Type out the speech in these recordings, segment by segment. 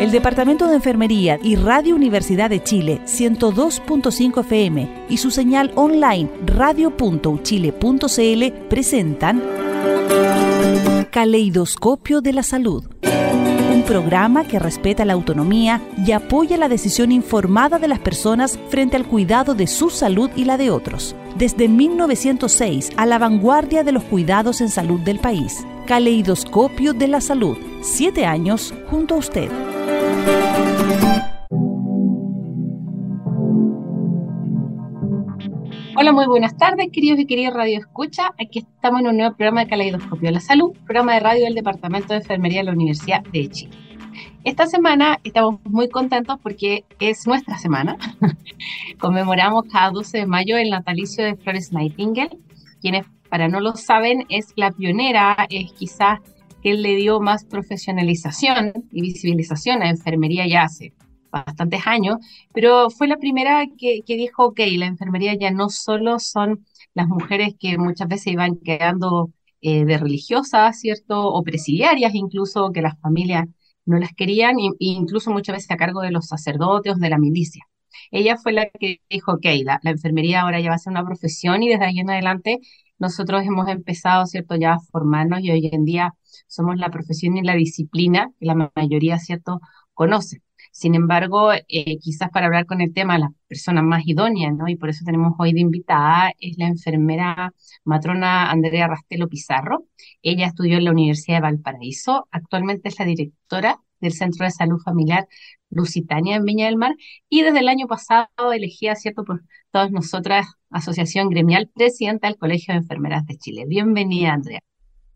El Departamento de Enfermería y Radio Universidad de Chile 102.5 FM y su señal online radio.uchile.cl presentan Caleidoscopio de la Salud. Un programa que respeta la autonomía y apoya la decisión informada de las personas frente al cuidado de su salud y la de otros. Desde 1906 a la vanguardia de los cuidados en salud del país. Caleidoscopio de la Salud. Siete años junto a usted. Hola, muy buenas tardes, queridos y queridas Radio Escucha. Aquí estamos en un nuevo programa de Caleidoscopio de la Salud, programa de radio del Departamento de Enfermería de la Universidad de Chile. Esta semana estamos muy contentos porque es nuestra semana. Conmemoramos cada 12 de mayo el natalicio de Flores Nightingale, quienes, para no lo saben, es la pionera, es quizás que le dio más profesionalización y visibilización a enfermería ya hace bastantes años, pero fue la primera que, dijo, ok, la enfermería ya no solo son las mujeres que muchas veces iban quedando eh, de religiosas, ¿cierto? O presidiarias incluso, que las familias no las querían, e incluso muchas veces a cargo de los sacerdotes de la milicia. Ella fue la que dijo, ok, la, la, enfermería ahora ya va a ser una profesión y desde ahí en adelante nosotros hemos empezado, ¿cierto?, ya a formarnos y hoy en día somos la profesión y la disciplina que la mayoría, ¿cierto?, conoce. Sin embargo, eh, quizás para hablar con el tema, la persona más idónea, ¿no? Y por eso tenemos hoy de invitada, es la enfermera matrona Andrea Rastelo Pizarro. Ella estudió en la Universidad de Valparaíso, actualmente es la directora del Centro de Salud Familiar Lusitania en Viña del Mar y desde el año pasado elegida, ¿cierto?, por todas nosotras, Asociación Gremial, presidenta del Colegio de Enfermeras de Chile. Bienvenida, Andrea.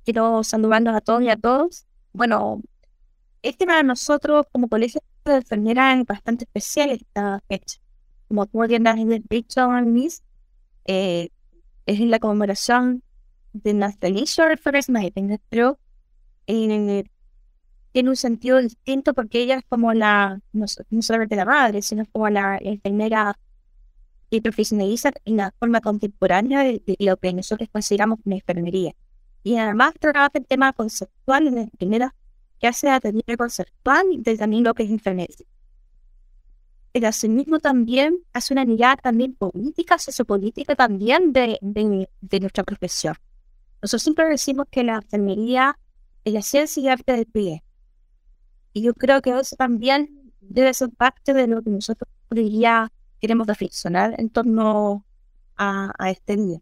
Quiero saludarlos a todos y a todos. Bueno, este para nosotros como colegio de enfermeras es bastante especial esta fecha. Como tú bien has dicho, eh, es la conmemoración de natalicio de Flores Nightingale, pero eh, tiene un sentido distinto porque ella es como la, no, solamente la madre, sino como la enfermera y profesionaliza en la forma contemporánea de, lo que nosotros consideramos una enfermería. Y además trabaja el tema conceptual en la enfermera que hace atender conceptual y también lo que es enfermería. Pero asimismo también hace una mirada también política, sociopolítica también de, de, nuestra profesión. Nosotros siempre decimos que la enfermería es la ciencia y arte del pie. Y yo creo que eso también debe ser parte de lo que nosotros ya queremos reflexionar en torno a, este día.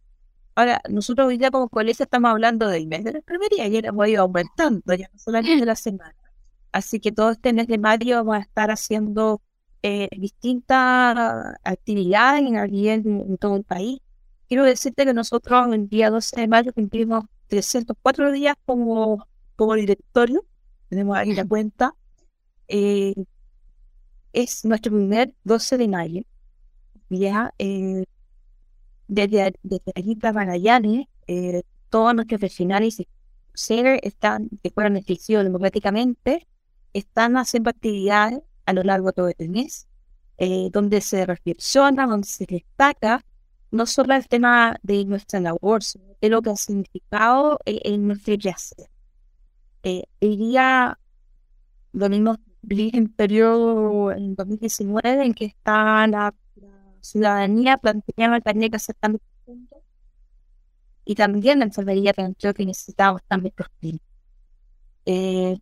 Ahora, nosotros hoy día como colegio estamos hablando del mes de la enfermería y hemos ido aumentando, ya no solamente de la semana. Así que todo este mes de mayo vamos a estar haciendo eh, distintas actividades en, en, todo el país. Quiero decirte que nosotros el día 12 de mayo cumplimos 304 días como, como directorio. Tenemos ahí la cuenta. Eh, es nuestro primer 12 de mayo. Ya, eh, desde, desde para Magallanes, eh, todos nuestros profesionales y están, que fueron elegidos democráticamente, están haciendo actividades a lo largo de todo el mes, eh, donde se reflexiona, donde se destaca no solo el tema de nuestra labor, sino de lo que ha significado en, nuestro clase. Eh, el día, mismo en periodo en 2019 en que está la, ciudadanía planteando el que aceptando puntos y también la enfermería planteó que necesitamos también eh,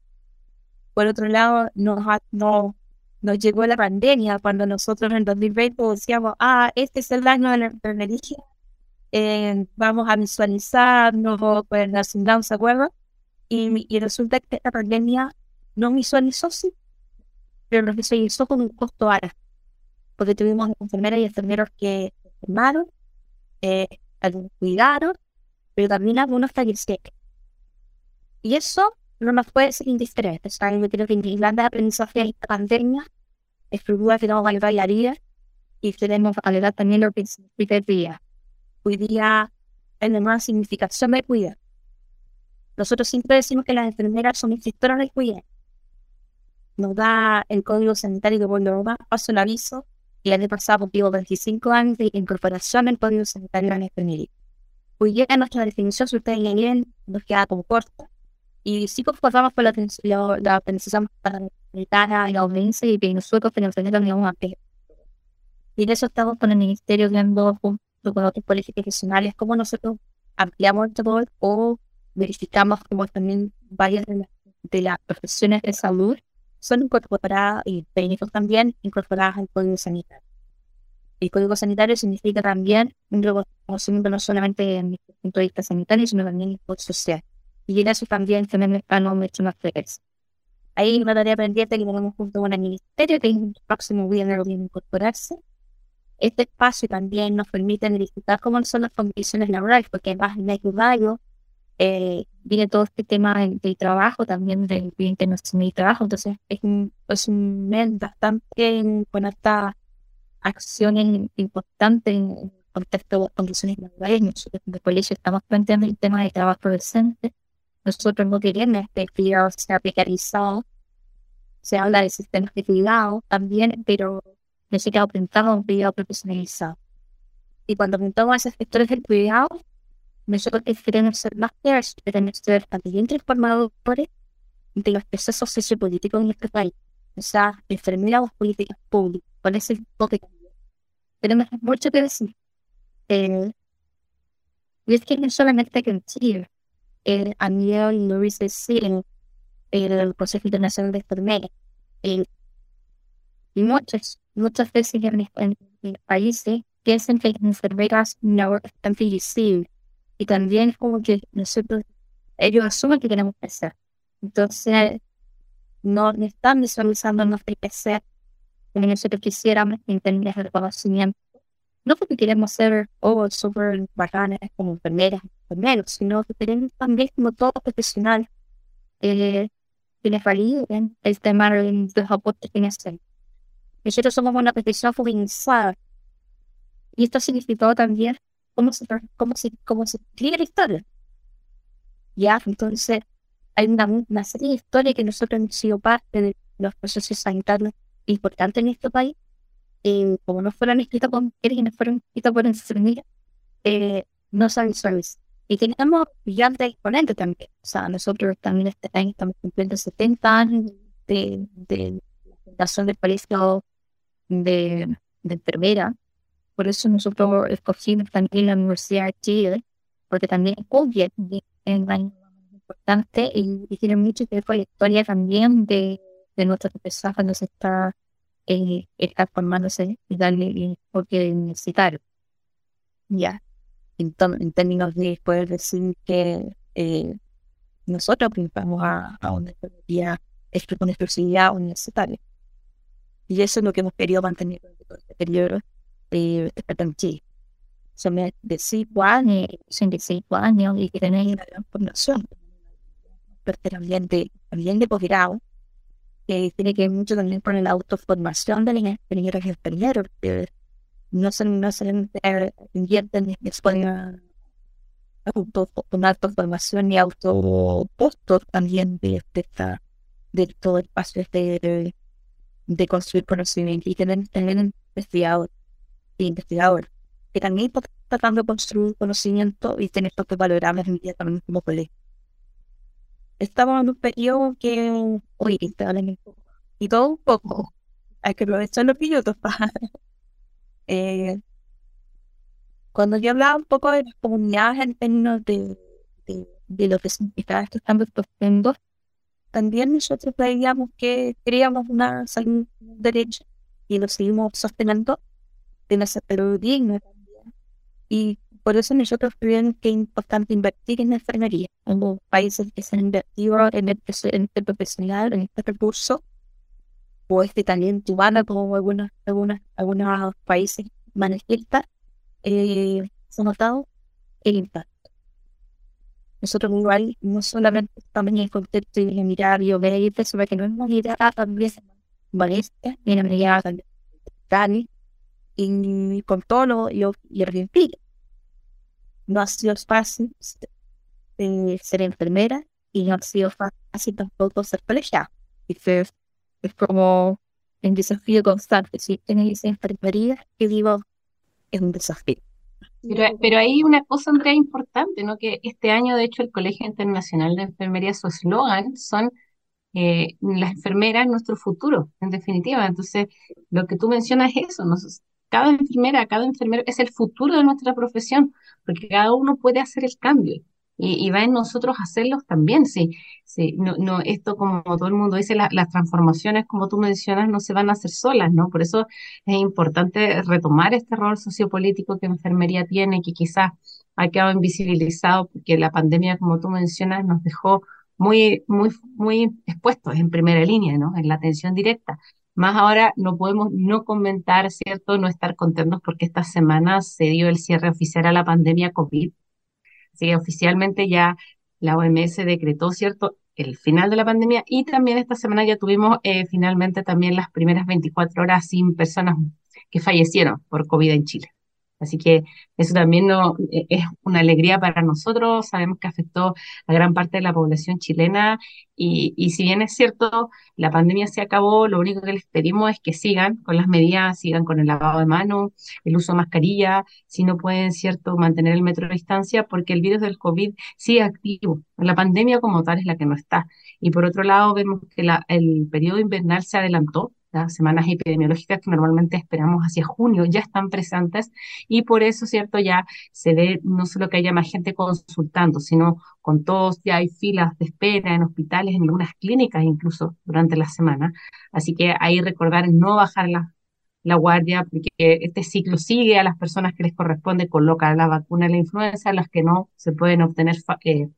por otro lado, nos, no, nos llegó la pandemia cuando nosotros en 2020 decíamos, ah, este es el año de la enfermería, eh, vamos a visualizarnos, pues nos ¿se acuerdan? Y, y resulta que esta pandemia no visualizó, sí, pero nos visualizó con un costo alto, porque tuvimos enfermeras y enfermeros que enfermaron, eh, algunos cuidaron, pero también algunos fallecieron. Y eso no nos puede ser indiferente. O sea, yo creo que Irlanda de aprendizaje de esta pandemia es que no va a vida y tenemos que agregar también lo que significa el día. Hoy día hay una significación de cuidado. Nosotros siempre decimos que las enfermeras son instructoras de cuidado nos da el Código Sanitario de Bologna, paso el aviso, y el año pasado cumplimos 25 años de incorporación del Código Sanitario en enfermería. Hoy llega nuestra definición, si ustedes leen, nos queda como corta, y sí concordamos con la, la, la para sanitaria y la audiencia y que nosotros tenemos que tener un Y de eso estamos con el Ministerio viendo junto con otros políticos profesionales cómo nosotros ampliamos el rol o verificamos cómo también varias de las, de las profesiones de salud son incorporadas y técnicos también incorporadas al código sanitario. El código sanitario significa también un reconocimiento no solamente en el punto de vista sanitario, sino también en el social. Y en eso también también estamos mucho más frecuentes. Hay una tarea pendiente que tenemos junto con el ministerio, que en el próximo viernes viene a incorporarse. Este espacio también nos permite verificar cómo son las condiciones laborales, porque además en mayo eh, viene todo este tema del, trabajo, también del Día Internacional del Trabajo. Entonces, es un, es un mes bastante con esta acción importante en contexto de condiciones laborales. Nosotros el colegio estamos planteando el tema del trabajo decente. Nosotros no queremos que el sea precarizado. Se habla de sistemas de cuidado también, pero necesitamos pensar un cuidado profesionalizado. Y cuando a esos sectores del cuidado, nosotros queremos ser más claros, queremos ser también transformadores de los procesos sociopolíticos en este país. O sea, enfermeras las políticas públicas. Con ese toque Tenemos mucho que decir. Eh, y es que no solamente que en Chile, a nivel, lo dice decir, en el Consejo Internacional de Enfermeras, eh, y muchas, muchas veces en, en, en países piensan que las enfermeras no están visibles y también es como que nosotros, ellos asumen que tenemos que. Entonces, no están visualizando nuestro hacer como nosotros quisiéramos en términos de reconocimiento. No porque queremos ser oh, súper bacanas como enfermeras, enfermeros, sino que queremos también como todo profesional eh, que les validen el tema de los aportes que hacen. Nosotros somos una profesión feminizada. Y esto ha significado también cómo se, cómo se, cómo se escribe la historia. Ya, entonces hay una, una, serie de historias que nosotros hemos sido parte de los procesos sanitarios importantes en este país, eh, como no fueron escritas por mujeres y no fueron escritas por enfermeras, eh, no se visualizan. Y tenemos brillantes exponentes también. O sea, nosotros también este año estamos cumpliendo 70 años de, de la fundación del colegio de, de enfermera por eso nosotros escogimos también la Universidad de Chile, porque también es en muy importante y, tiene mucho que ver la historia también de, de nuestra profesora cuando se está, eh, está formándose y darle el enfoque universitario. Ya, en, en, términos de poder decir que eh, nosotros vamos a, a una universidad con exclusividad universitaria. Y eso es lo que hemos querido mantener durante todo este periodo de Chi. Son de cinco años, son de cinco años y que tienen una gran formación. Pero también de, también de posgrado, que tiene que mucho también con la autoformación de los ingenieros y ingenieros, que no se, no se invierten ni exponen auto, con autoformación y autopostos también de, de, esta, de todo el espacio de, de, construir conocimiento y tener, tener investigadores investigador, que también está tratando de construir conocimiento y tener estos valorables también como colegio. Estamos en un periodo que, hoy y todo un poco, hay que aprovechar los pilotos para... eh, cuando yo hablaba un poco de las comunidades en términos de, de, de lo que significa estos cambios profundos, también nosotros veíamos que queríamos una salud derecha y lo seguimos sosteniendo de nuestra salud digna también. Y por eso nosotros creemos que es importante invertir en la enfermería. En los países que se han invertido en, el, en este profesional, en este recurso, o este talento humano, como algunos, algunos, algunos países manifiestan, eh, se ha notado el impacto. Nosotros igual no solamente estamos en el contexto de mirar y y sino que no hemos mirado también Valencia, en la también y con todo y, y argentina. No ha sido fácil eh, ser enfermera y no ha sido fácil tampoco ser colegiada. Es, es como un desafío constante. Si tenéis enfermería, que digo, es un desafío. Pero, pero hay una cosa, Andrea, importante, ¿no? Que este año, de hecho, el Colegio Internacional de Enfermería, su eslogan son eh, las enfermeras nuestro futuro, en definitiva. Entonces, lo que tú mencionas es eso, cada enfermera, cada enfermero es el futuro de nuestra profesión, porque cada uno puede hacer el cambio y, va en nosotros hacerlos también, sí, sí, no, no, esto como todo el mundo dice, las transformaciones, como tú mencionas, no se van a hacer solas, ¿no? Por eso es importante retomar este rol sociopolítico que enfermería tiene, que quizás ha quedado invisibilizado, porque la pandemia, como tú mencionas, nos dejó muy, muy, muy expuestos en primera línea, ¿no? En la atención directa. Más ahora no podemos no comentar, ¿cierto? No estar contentos porque esta semana se dio el cierre oficial a la pandemia COVID Sí, oficialmente ya la OMS decretó, ¿cierto?, el final de la pandemia y también esta semana ya tuvimos eh, finalmente también las primeras 24 horas sin personas que fallecieron por COVID en Chile. Así que eso también no, eh, es una alegría para nosotros. Sabemos que afectó a gran parte de la población chilena y, y, si bien es cierto, la pandemia se acabó, lo único que les pedimos es que sigan con las medidas, sigan con el lavado de manos, el uso de mascarilla, si no pueden, cierto, mantener el metro de distancia, porque el virus del COVID sigue activo. La pandemia como tal es la que no está. Y por otro lado, vemos que la, el periodo invernal se adelantó las semanas epidemiológicas que normalmente esperamos hacia junio ya están presentes y por eso, ¿cierto? Ya se ve no solo que haya más gente consultando, sino con todos, ya hay filas de espera en hospitales, en algunas clínicas incluso durante la semana. Así que ahí recordar no bajar la, la guardia, porque este ciclo sigue a las personas que les corresponde colocar la vacuna de la influenza, las que no se pueden obtener eh,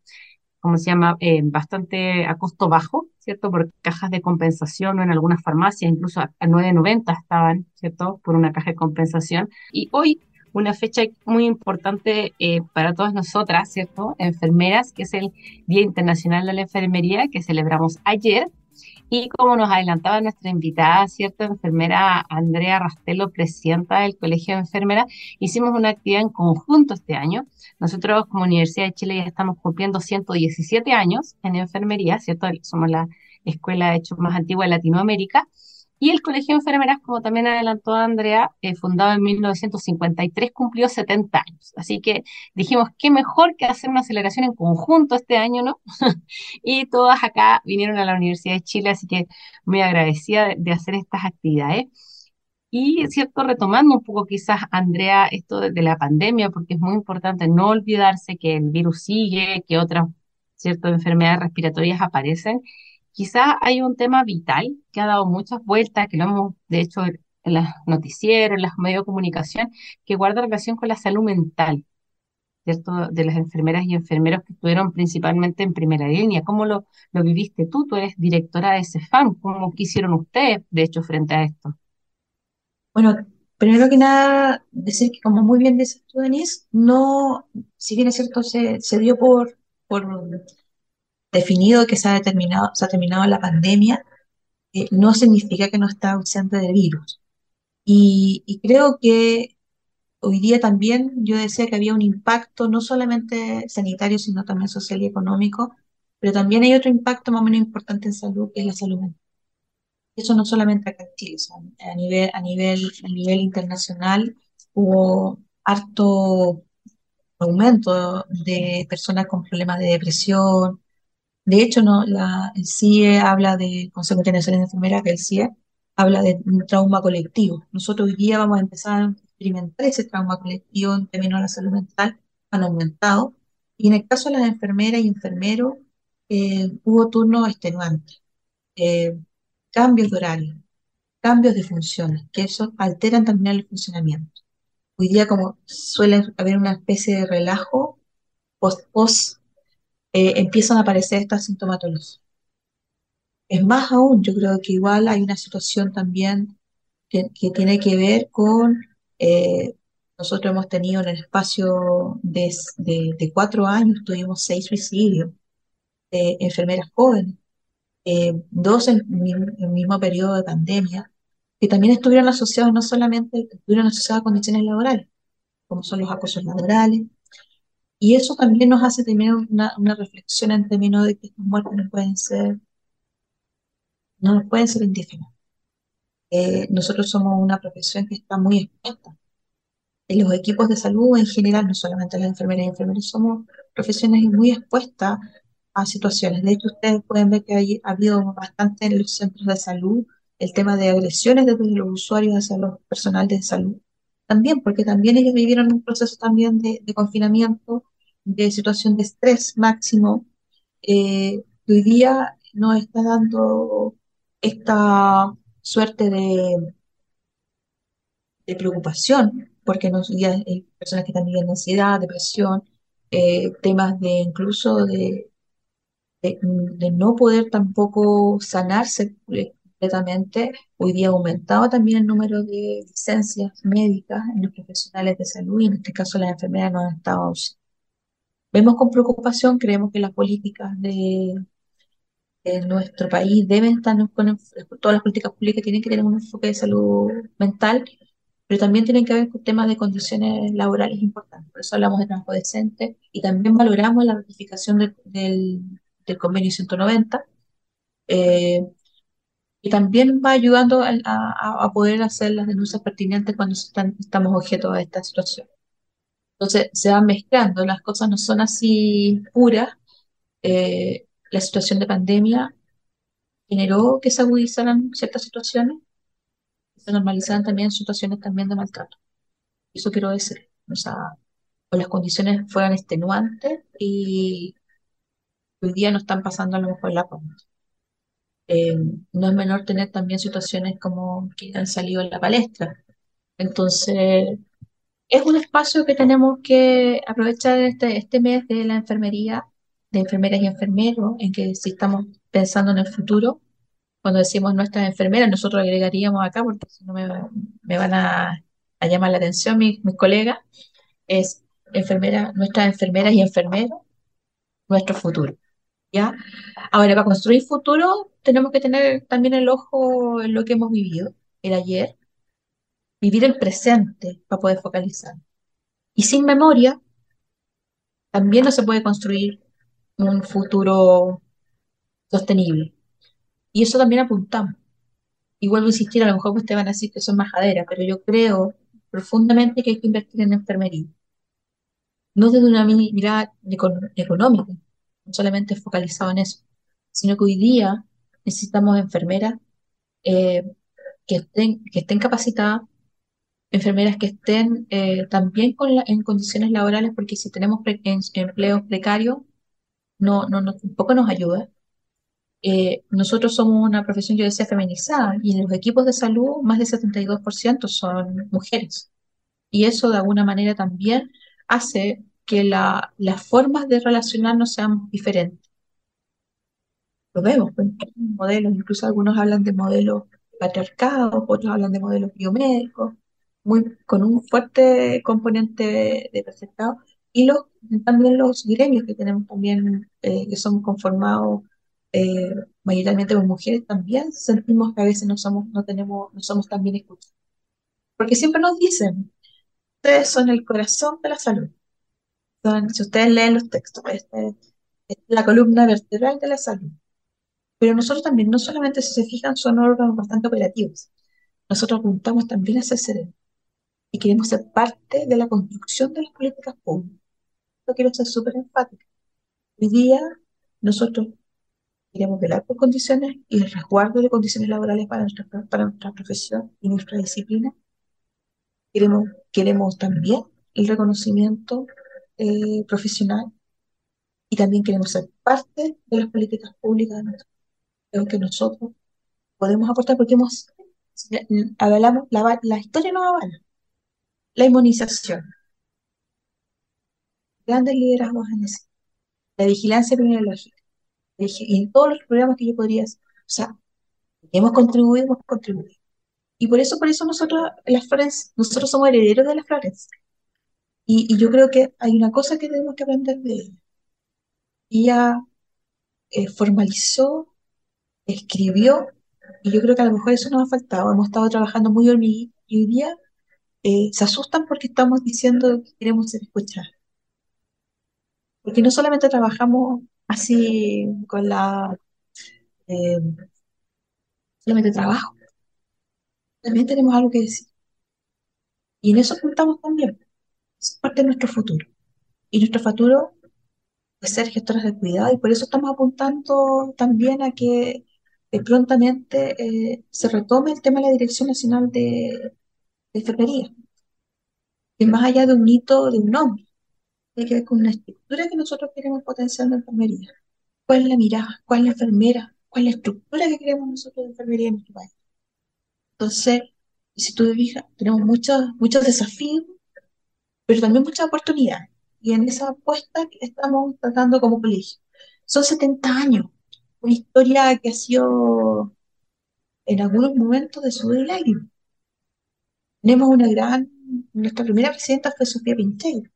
¿cómo se llama?, eh, bastante a costo bajo, ¿cierto? Por cajas de compensación o en algunas farmacias, incluso a, 9.90 estaban, ¿cierto? Por una caja de compensación. Y hoy una fecha muy importante eh, para todas nosotras, ¿cierto? Enfermeras, que es el Día Internacional de la Enfermería, que celebramos ayer, y como nos adelantaba nuestra invitada, cierta enfermera Andrea Rastelo, presidenta del Colegio de Enfermeras, hicimos una actividad en conjunto este año. Nosotros como Universidad de Chile ya estamos cumpliendo 117 años en enfermería, ¿cierto? Somos la escuela de hecho más antigua de Latinoamérica. Y el Colegio de Enfermeras, como también adelantó Andrea, eh, fundado en 1953, cumplió 70 años. Así que dijimos, qué mejor que hacer una aceleración en conjunto este año, ¿no? y todas acá vinieron a la Universidad de Chile, así que muy agradecida de, hacer estas actividades. Y, cierto, retomando un poco quizás, Andrea, esto de, de, la pandemia, porque es muy importante no olvidarse que el virus sigue, que otras, cierto, enfermedades respiratorias aparecen Quizá hay un tema vital que ha dado muchas vueltas, que lo hemos, de hecho, en los noticieros, en los medios de comunicación, que guarda relación con la salud mental, ¿cierto? De las enfermeras y enfermeros que estuvieron principalmente en primera línea. ¿Cómo lo, viviste tú? Tú eres directora de CEFAM. ¿Cómo quisieron ustedes, de hecho, frente a esto? Bueno, primero que nada, decir que como muy bien dices tú, Denise, no, si bien es cierto, se, se dio por, por definido que se ha, determinado, se ha terminado la pandemia, eh, no significa que no está ausente del virus. Y, creo que hoy día también yo decía que había un impacto no solamente sanitario, sino también social y económico, pero también hay otro impacto más o menos importante en salud, que es la salud mental. Eso no solamente acá en Chile, a nivel, a nivel, a nivel internacional hubo harto aumento de personas con problemas de depresión, de hecho, no, la, el CIE habla de, Consejo Internacional de Enfermeras, que el CIE habla de un trauma colectivo. Nosotros hoy día vamos a empezar a experimentar ese trauma colectivo en términos de la salud mental, han aumentado. Y en el caso de las enfermeras y enfermeros, eh, hubo turnos extenuantes, eh, cambios de horario, cambios de funciones, que eso alteran también el funcionamiento. Hoy día, como suele haber una especie de relajo post-post eh, empiezan a aparecer estas sintomatologías. Es más aún, yo creo que igual hay una situación también que, tiene que ver con, eh, nosotros hemos tenido en el espacio de, cuatro años, tuvimos seis suicidios de enfermeras jóvenes, eh, dos en, el mismo periodo de pandemia, que también estuvieron asociados no solamente, estuvieron asociados a condiciones laborales, como son los acosos laborales, y eso también nos hace tener una, una reflexión en términos de que estas muertes no pueden ser, no pueden ser indígenas. Eh, nosotros somos una profesión que está muy expuesta. En los equipos de salud en general, no solamente las enfermeras y enfermeros, somos profesiones muy expuestas a situaciones. De hecho, ustedes pueden ver que ha habido bastante en los centros de salud el tema de agresiones desde los usuarios hacia los personal de salud. También, porque también ellos vivieron un proceso también de, de confinamiento, de situación de estrés máximo, eh, hoy día nos está dando esta suerte de, de preocupación, porque nos, hay personas que están viviendo ansiedad, depresión, eh, temas de incluso de, de, no poder tampoco sanarse completamente. Hoy día ha aumentado también el número de licencias médicas en los profesionales de salud y en este caso las enfermeras no han estado Vemos con preocupación, creemos que las políticas de, nuestro país deben estar con todas las políticas públicas tienen que tener un enfoque de salud mental, pero también tienen que ver con temas de condiciones laborales importantes. Por eso hablamos de trabajo decente y también valoramos la ratificación del, del convenio 190, eh, y también va ayudando a, a, poder hacer las denuncias pertinentes cuando estamos objeto a esta situación. Entonces se van mezclando, las cosas no son así puras. Eh, la situación de pandemia generó que se agudizaran ciertas situaciones, se normalizaran también situaciones también de maltrato. Eso quiero decir, o sea, o las condiciones fueran extenuantes y hoy día no están pasando a lo mejor la punta. Eh, no es menor tener también situaciones como que han salido en la palestra. Entonces, es un espacio que tenemos que aprovechar este, este mes de la enfermería, de enfermeras y enfermeros, en que si estamos pensando en el futuro, cuando decimos nuestras enfermeras, nosotros agregaríamos acá, porque si no me, me van a, a, llamar la atención mis, mis colegas, es enfermera, nuestras enfermeras y enfermeros, nuestro futuro. ¿ya? Ahora, para construir futuro, tenemos que tener también el ojo en lo que hemos vivido, el ayer, vivir el presente para poder focalizar. Y sin memoria, también no se puede construir un futuro sostenible. Y eso también apuntamos. Y vuelvo a insistir, a lo mejor ustedes van a decir que son majaderas, pero yo creo profundamente que hay que invertir en enfermería. No desde una mirada económica, no solamente focalizado en eso, sino que hoy día necesitamos enfermeras eh, que, estén, que estén capacitadas, enfermeras que estén eh, también con en condiciones laborales, porque si tenemos empleos precarios, no, no, no, tampoco nos ayuda. Eh, nosotros somos una profesión, yo decía, feminizada, y en los equipos de salud más del 72% son mujeres. Y eso de alguna manera también hace que la, las formas de relacionarnos sean diferentes. Lo vemos, pues, modelos, incluso algunos hablan de modelos patriarcados, otros hablan de modelos biomédicos, muy, con un fuerte componente de patriarcado, y los, también los gremios que tenemos también, eh, que son conformados eh, mayoritariamente por mujeres, también sentimos que a veces no somos, no tenemos, no somos tan bien escuchados. Porque siempre nos dicen, ustedes son el corazón de la salud si ustedes leen los textos, este, es la columna vertebral de la salud. Pero nosotros también, no solamente si se fijan, son órganos bastante operativos. Nosotros apuntamos también a ese cerebro y queremos ser parte de la construcción de las políticas públicas. Yo quiero ser súper enfática. Hoy día nosotros queremos velar por condiciones y el resguardo de condiciones laborales para nuestra, para nuestra profesión y nuestra disciplina. Queremos, queremos también el reconocimiento eh, profesional y también queremos ser parte de las políticas públicas de Creo que nosotros podemos aportar porque hemos, avalamos, la, la historia nos avala. La inmunización, grandes liderazgos en ese, la vigilancia epidemiológica, y en todos los programas que yo podría hacer. O sea, hemos contribuido, hemos contribuido. Y por eso, por eso nosotros, las flores, nosotros somos herederos de las flores. Y, yo creo que hay una cosa que tenemos que aprender de ella. Ella eh, formalizó, escribió, y yo creo que a lo mejor eso nos ha faltado. Hemos estado trabajando muy hormiguita y hoy día eh, se asustan porque estamos diciendo que queremos ser escuchados. Porque no solamente trabajamos así con la... Eh, solamente trabajo. También tenemos algo que decir. Y en eso apuntamos también es parte de nuestro futuro. Y nuestro futuro ser gestoras de cuidado y por eso estamos apuntando también a que eh, prontamente se retome el tema de la Dirección Nacional de, de Enfermería, que más allá de un hito de un nombre, tiene que ver con una estructura que nosotros queremos potenciar en la enfermería. ¿Cuál es la mirada? ¿Cuál es la enfermera? ¿Cuál es la estructura que queremos nosotros de enfermería en nuestro país? Entonces, si tú te fijas, tenemos muchos, muchos desafíos, pero también muchas oportunidades. Y en esa apuesta que estamos tratando como colegio. Son 70 años, una historia que ha sido en algunos momentos de sudor y lágrimas. Tenemos una gran, nuestra primera presidenta fue Sofía Pincheiro.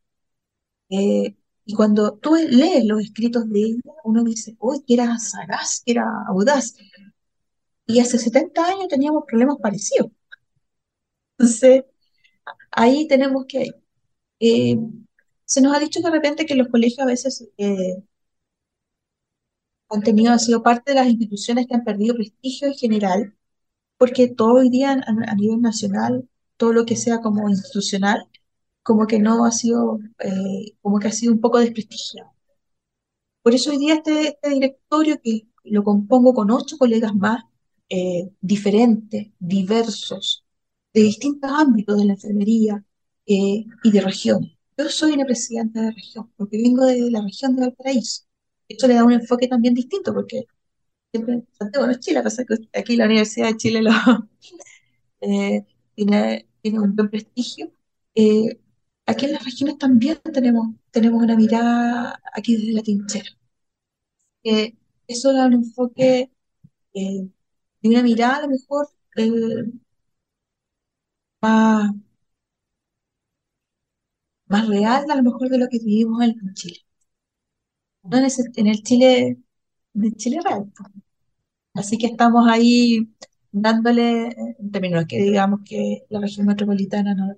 Eh, y cuando tú lees los escritos de ella, uno dice, uy, que era sagaz, que era audaz. Y hace 70 años teníamos problemas parecidos. Entonces, ahí tenemos que... Eh, se nos ha dicho de repente que los colegios a veces eh, han tenido, han sido parte de las instituciones que han perdido prestigio en general, porque todo hoy día a, nivel nacional, todo lo que sea como institucional, como que no ha sido, eh, como que ha sido un poco desprestigiado. Por eso hoy día este, este directorio, que lo compongo con ocho colegas más, eh, diferentes, diversos, de distintos ámbitos de la enfermería eh, y de regiones. Yo soy una presidenta de región, porque vengo de la región de Valparaíso. Esto le da un enfoque también distinto, porque siempre Santiago no es Chile, pasa que aquí la Universidad de Chile lo, eh, tiene, tiene, un buen prestigio. Eh, aquí en las regiones también tenemos, tenemos una mirada aquí desde la trinchera. eso da un enfoque eh, de una mirada a lo mejor más, más real a lo mejor de lo que vivimos en Chile no en, el Chile de Chile real. Así que estamos ahí dándole, en términos que digamos que la región metropolitana no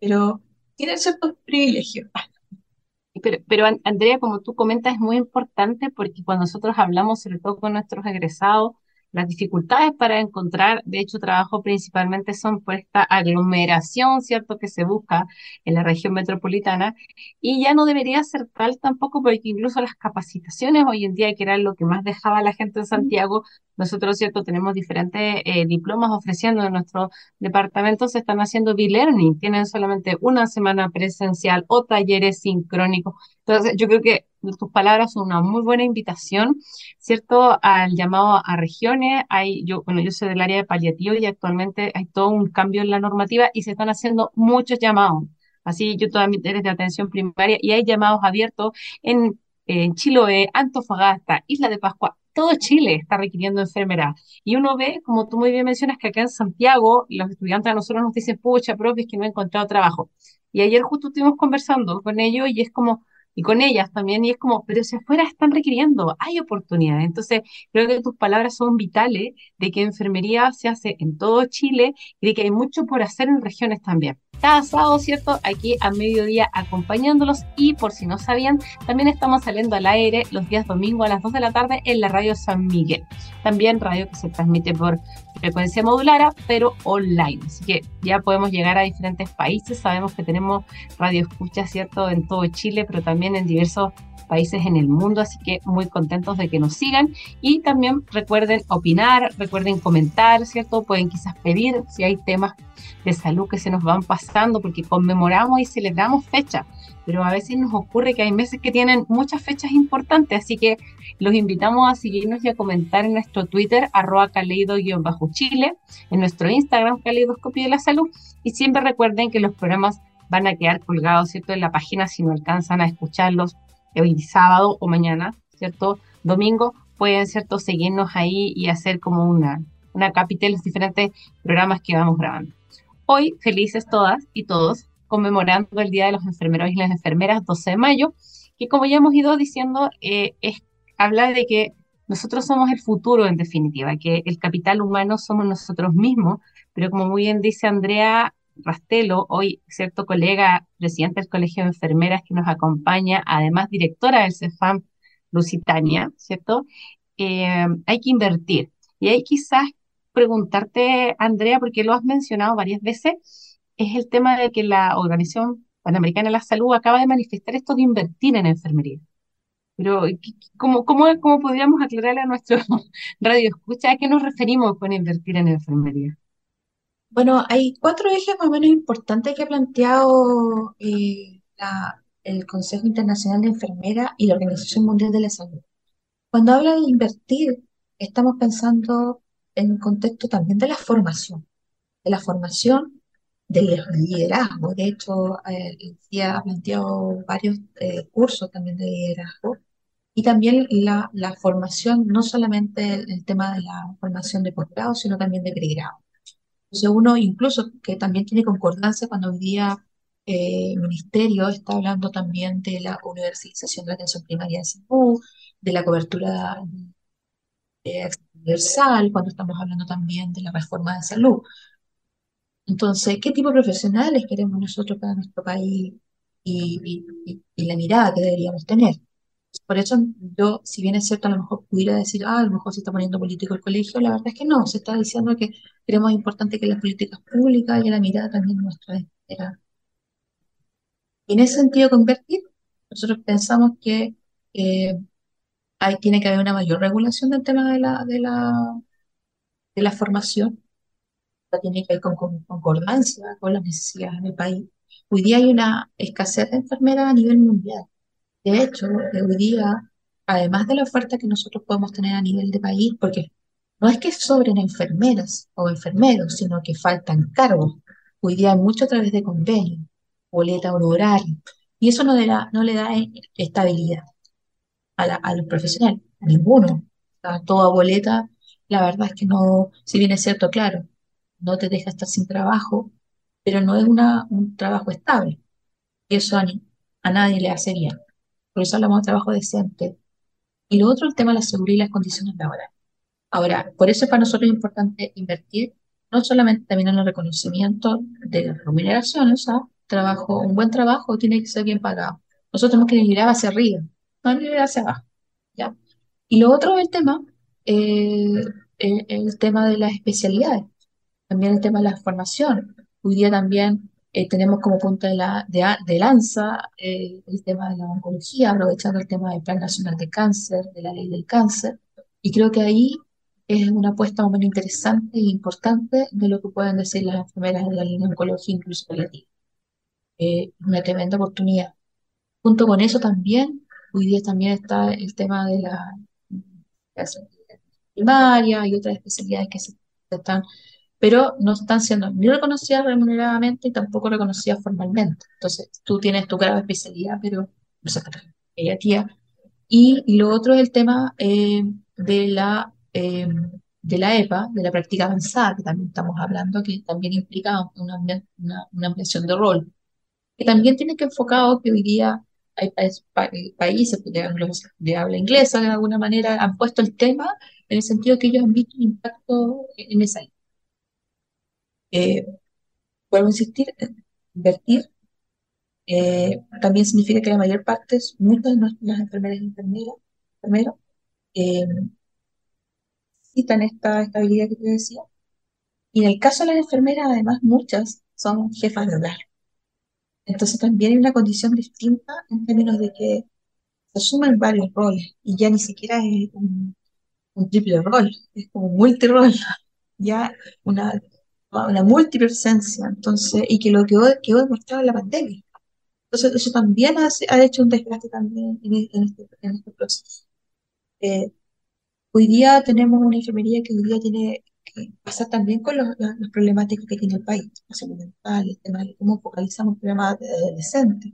pero tiene ciertos privilegios. Pero, pero Andrea, como tú comentas, es muy importante porque cuando nosotros hablamos, sobre todo con nuestros egresados, las dificultades para encontrar, de hecho, trabajo principalmente son por esta aglomeración, ¿cierto?, que se busca en la región metropolitana y ya no debería ser tal tampoco porque incluso las capacitaciones hoy en día, que era lo que más dejaba la gente en Santiago, nosotros, ¿cierto?, tenemos diferentes eh, diplomas ofreciendo en nuestro departamento, se están haciendo e-learning, tienen solamente una semana presencial o talleres sincrónicos. Entonces, yo creo que tus palabras son una muy buena invitación, ¿cierto? Al llamado a regiones. Hay, yo, bueno, yo soy del área de paliativo y actualmente hay todo un cambio en la normativa y se están haciendo muchos llamados. Así, yo también eres de atención primaria y hay llamados abiertos en, en Chiloé, Antofagasta, Isla de Pascua, todo Chile está requiriendo enfermera. Y uno ve, como tú muy bien mencionas, que acá en Santiago los estudiantes a nosotros nos dicen, pucha, profe, es que no he encontrado trabajo. Y ayer justo estuvimos conversando con ellos y es como, y con ellas también, y es como, pero si afuera están requiriendo, hay oportunidades. Entonces, creo que tus palabras son vitales de que enfermería se hace en todo Chile y de que hay mucho por hacer en regiones también. Cada sábado, ¿cierto? Aquí a mediodía acompañándolos y por si no sabían, también estamos saliendo al aire los días domingo a las 2 de la tarde en la radio San Miguel. También radio que se transmite por frecuencia modulara, pero online. Así que ya podemos llegar a diferentes países. Sabemos que tenemos radio escucha, ¿cierto? En todo Chile, pero también en diversos países en el mundo, así que muy contentos de que nos sigan y también recuerden opinar, recuerden comentar, ¿cierto? Pueden quizás pedir si hay temas de salud que se nos van pasando porque conmemoramos y celebramos fechas, pero a veces nos ocurre que hay meses que tienen muchas fechas importantes, así que los invitamos a seguirnos y a comentar en nuestro Twitter, arroba caleido-chile, en nuestro Instagram, Caleidoscopio de la Salud, y siempre recuerden que los programas van a quedar colgados, ¿cierto?, en la página si no alcanzan a escucharlos hoy sábado o mañana, ¿cierto? Domingo, pueden, ¿cierto? Seguirnos ahí y hacer como una, una capita los diferentes programas que vamos grabando. Hoy, felices todas y todos, conmemorando el Día de los Enfermeros y las Enfermeras, 12 de mayo, que como ya hemos ido diciendo, eh, es, habla de que nosotros somos el futuro en definitiva, que el capital humano somos nosotros mismos, pero como muy bien dice Andrea, Rastelo, hoy cierto colega, presidente del Colegio de Enfermeras que nos acompaña, además directora del CEFAM, Lusitania, ¿cierto? Eh, hay que invertir. Y hay quizás preguntarte, Andrea, porque lo has mencionado varias veces, es el tema de que la Organización Panamericana de la Salud acaba de manifestar esto de invertir en enfermería. Pero, ¿cómo, cómo, cómo podríamos aclararle a nuestro radio escucha a qué nos referimos con invertir en enfermería? Bueno, hay cuatro ejes más o menos importantes que ha planteado eh, el Consejo Internacional de Enfermera y la Organización Mundial de la Salud. Cuando habla de invertir, estamos pensando en el contexto también de la formación, de la formación del liderazgo. De hecho, eh, ha planteado varios eh, cursos también de liderazgo y también la, la formación, no solamente el, tema de la formación de posgrado, sino también de pregrado. Entonces uno incluso que también tiene concordancia cuando hoy día eh, el ministerio está hablando también de la universalización de la atención primaria en salud, de la cobertura eh, universal, cuando estamos hablando también de la reforma de salud. Entonces, ¿qué tipo de profesionales queremos nosotros para nuestro país y, la mirada que deberíamos tener? Por eso yo, si bien es cierto, a lo mejor pudiera decir, ah, a lo mejor se está poniendo político el colegio, la verdad es que no, se está diciendo que creemos importante que las políticas públicas y la mirada también nuestra era. En ese sentido, convertir, nosotros pensamos que eh, hay, tiene que haber una mayor regulación del tema de la, de la, de la formación, tiene que haber con, concordancia con las necesidades del país. Hoy día hay una escasez de enfermeras a nivel mundial. De hecho, hoy día, además de la oferta que nosotros podemos tener a nivel de país, porque no es que sobren enfermeras o enfermeros, sino que faltan cargos. Hoy día hay mucho a través de convenios, boleta horario, y eso no le da, no le da estabilidad a, los profesionales, a ninguno. toda boleta, la verdad es que no, si bien es cierto, claro, no te deja estar sin trabajo, pero no es una, un trabajo estable. Y eso a, a nadie le hace bien. Por eso hablamos de trabajo decente. Y lo otro, el tema de la seguridad y las condiciones laborales. Ahora, por eso es para nosotros importante invertir no solamente también en el reconocimiento de las remuneraciones, o sea, trabajo, un buen trabajo tiene que ser bien pagado. Nosotros tenemos que mirar hacia arriba, no mirar hacia abajo. ¿ya? Y lo otro el tema, eh, el, tema de las especialidades, también el tema de la formación. Hoy día también eh, tenemos como punto de, la, de, lanza eh, el tema de la oncología, aprovechando el tema del Plan Nacional de Cáncer, de la ley del cáncer. Y creo que ahí es una apuesta muy interesante e importante de lo que pueden decir las enfermeras de la línea de oncología, incluso paliativa. Eh, una tremenda oportunidad. Junto con eso también, hoy día también está el tema de la, primaria y otras especialidades que se están, pero no están siendo ni reconocidas remuneradamente y tampoco reconocidas formalmente. Entonces, tú tienes tu grado de especialidad, pero no ella tía. Y, lo otro es el tema eh, de la eh, de la EPA, de la práctica avanzada, que también estamos hablando, que también implica una, una, ampliación de rol, que también tiene que enfocado que hoy día hay países de, habla inglesa de alguna manera han puesto el tema en el sentido que ellos han visto un impacto en esa. Eh, vuelvo a insistir, invertir eh, también significa que la mayor parte, muchas de las enfermeras y enfermeros, enfermeros eh, necesitan esta estabilidad que te decía. Y en el caso de las enfermeras, además, muchas son jefas de hogar. Entonces también hay una condición distinta en términos de que se asumen varios roles y ya ni siquiera es un, triple rol, es como un multirol, ya una, una multipresencia, entonces, y que lo que quedó demostrado en la pandemia. Entonces, eso también ha, hecho un desgaste también en, este, en este, proceso. Eh, Hoy día tenemos una enfermería que hoy día tiene que pasar también con los, los problemáticos que tiene el país, la salud mental, el tema de cómo focalizamos el problema de adolescentes,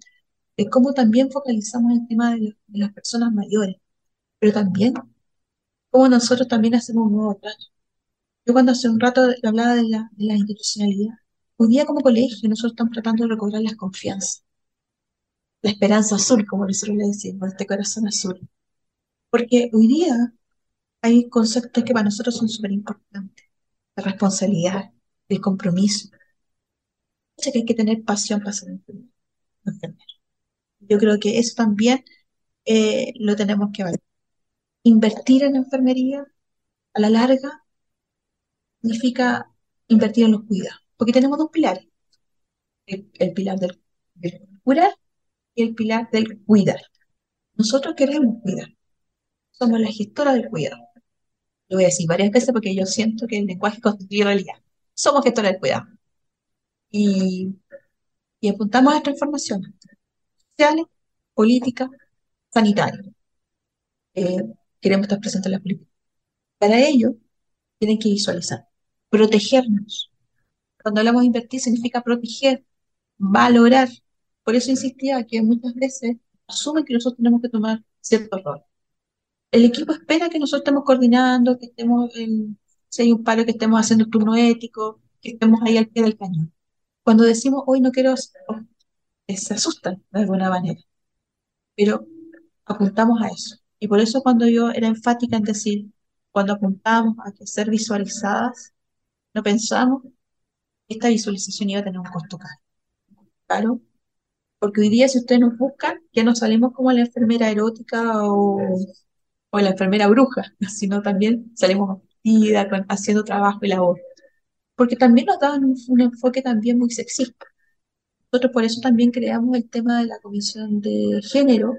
de cómo también focalizamos el tema de, las personas mayores, pero también cómo nosotros también hacemos un nuevo trato. Yo cuando hace un rato hablaba de la, de la institucionalidad, hoy día como colegio nosotros estamos tratando de recobrar la confianza, la esperanza azul, como nosotros le decimos, este corazón azul. Porque hoy día hay conceptos que para nosotros son súper importantes. La responsabilidad, el compromiso. que hay que tener pasión para ser enfermero. Yo creo que eso también eh, lo tenemos que ver. Invertir en enfermería a la larga significa invertir en los cuidados, porque tenemos dos pilares. El, pilar del, curar y el pilar del cuidar. Nosotros queremos cuidar, somos la gestora del cuidado. Lo voy a decir varias veces porque yo siento que el lenguaje constituye realidad. Somos gestores del cuidado. Y, y apuntamos a transformaciones sociales, políticas, sanitarias. Eh, queremos estar presentes en la política. Para ello, tienen que visualizar, protegernos. Cuando hablamos de invertir, significa proteger, valorar. Por eso insistía que muchas veces asumen que nosotros tenemos que tomar cierto rol. El equipo espera que nosotros estemos coordinando, que estemos en, si hay un paro, que estemos haciendo el turno ético, que estemos ahí al pie del cañón. Cuando decimos hoy no quiero, oh, se asustan de alguna manera, pero apuntamos a eso. Y por eso cuando yo era enfática en decir, cuando apuntamos a que ser visualizadas, no pensamos que esta visualización iba a tener un costo caro. Claro, porque hoy día si ustedes nos buscan, ya no salimos como la enfermera erótica o, o la enfermera bruja, sino también salimos vestida, haciendo trabajo y labor. Porque también nos daban un, un enfoque también muy sexista. Nosotros por eso también creamos el tema de la comisión de género,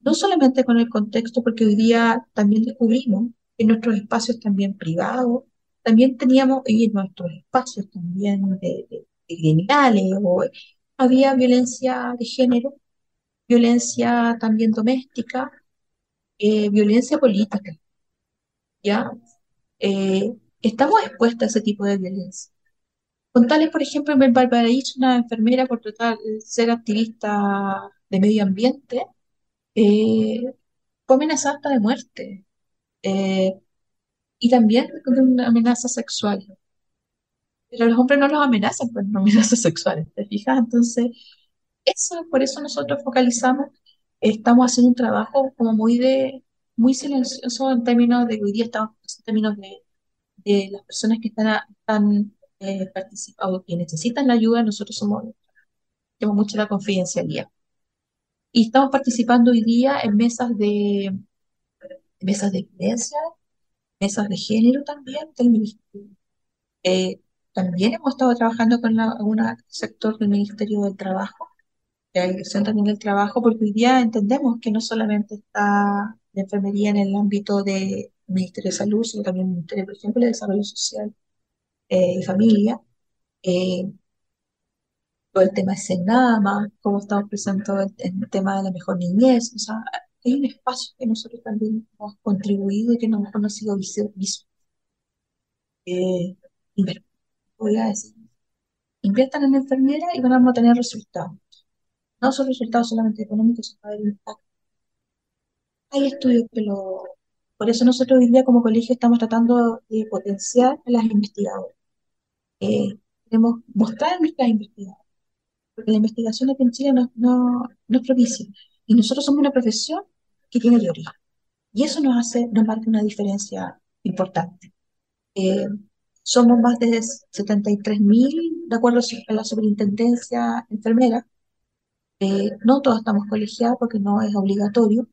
no solamente con el contexto, porque hoy día también descubrimos en nuestros espacios también privados, también teníamos, y en nuestros espacios también de, de, criminales, o, había violencia de género, violencia también doméstica, eh, violencia política, ¿ya? Eh, estamos expuestos a ese tipo de violencia. Contarles, por ejemplo, en Valparaíso, una enfermera por tratar ser activista de medio ambiente, eh, fue amenazada de muerte. Eh, y también con una amenaza sexual. Pero los hombres no los amenazan con amenazas sexuales, ¿te fijas? Entonces, eso, por eso nosotros focalizamos, estamos haciendo un trabajo como muy de, muy silencioso en términos de, hoy día estamos en términos de, de las personas que están, están eh, participando, que necesitan la ayuda, nosotros somos, tenemos mucho la confidencialidad. Y estamos participando hoy día en mesas de, mesas de violencia, mesas de género también del ministerio. Eh, también hemos estado trabajando con un sector del Ministerio del Trabajo, de la Dirección también del Trabajo, porque hoy día entendemos que no solamente está la enfermería en el ámbito del Ministerio de Salud, sino también el Ministerio, por ejemplo, de Desarrollo Social eh, y Familia. Eh, todo el tema de Senama, cómo estamos presentando el, el, tema de la mejor niñez, o sea, hay un espacio que nosotros también hemos contribuido y que no hemos conocido visual. Eh, voy a decir, inviertan en enfermera y van a tener resultados. No son resultados solamente económicos, sino haber impacto. Hay estudios que lo... Por eso nosotros hoy día como colegio estamos tratando de potenciar a las investigadoras. Eh, queremos mostrar a nuestras investigadoras, porque la investigación aquí en Chile no, no, no es propicia. Y nosotros somos una profesión que tiene teoría. Y eso nos hace, nos marca una diferencia importante. Eh, somos más de 73.000, de acuerdo a la superintendencia enfermera. Eh, no todos estamos colegiados porque no es obligatorio.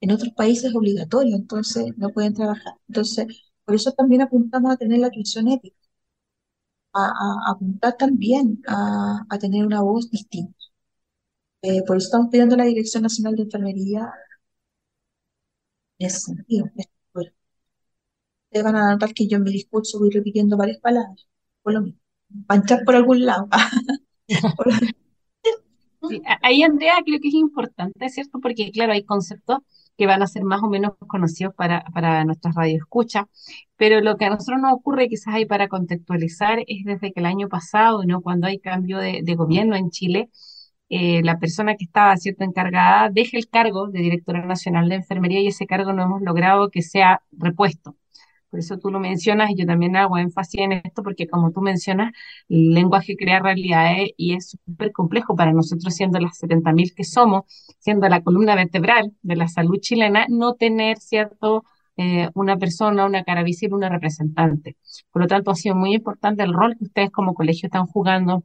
En otros países es obligatorio, entonces no pueden trabajar. Entonces, por eso también apuntamos a tener la atención ética, a, apuntar también a, a, tener una voz distinta. Eh, por eso estamos pidiendo a la Dirección Nacional de Enfermería en ese sentido. Ustedes van a notar que yo en mi discurso voy repitiendo varias palabras, por lo mismo, panchar por algún lado. sí, ahí, Andrea, creo que es importante, ¿cierto? Porque, claro, hay conceptos que van a ser más o menos conocidos para, para nuestras radioescuchas, pero lo que a nosotros nos ocurre, quizás hay para contextualizar, es desde que el año pasado, ¿no? Cuando hay cambio de, de gobierno en Chile, eh, la persona que estaba cierto encargada deje el cargo de directora nacional de enfermería y ese cargo no hemos logrado que sea repuesto. Por eso tú lo mencionas y yo también hago énfasis en esto porque como tú mencionas, el lenguaje crea realidades y es súper complejo para nosotros siendo las 70.000 que somos, siendo la columna vertebral de la salud chilena, no tener cierto eh, una persona, una cara visible, una representante. Por lo tanto, ha sido muy importante el rol que ustedes como colegio están jugando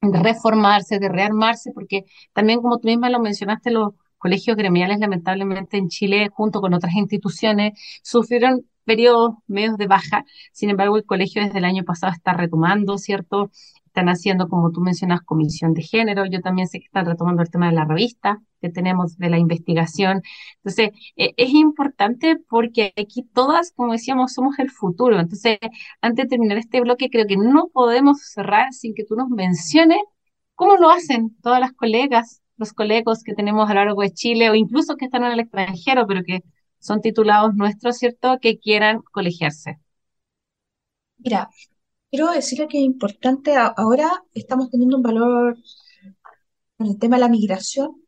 de reformarse, de rearmarse, porque también como tú misma lo mencionaste, los colegios gremiales lamentablemente en Chile, junto con otras instituciones, sufrieron periodos medios de baja. Sin embargo, el colegio desde el año pasado está retomando, ¿cierto? Están haciendo, como tú mencionas, comisión de género. Yo también sé que están retomando el tema de la revista que tenemos de la investigación. Entonces, e, es importante porque aquí todas, como decíamos, somos el futuro. Entonces, antes de terminar este bloque, creo que no podemos cerrar sin que tú nos menciones cómo lo hacen todas las colegas, los colegas que tenemos a lo largo de Chile o incluso que están en el extranjero, pero que son titulados nuestros, ¿cierto?, que quieran colegiarse. Mira, quiero decirle que es importante, ahora estamos teniendo un valor en el tema de la migración.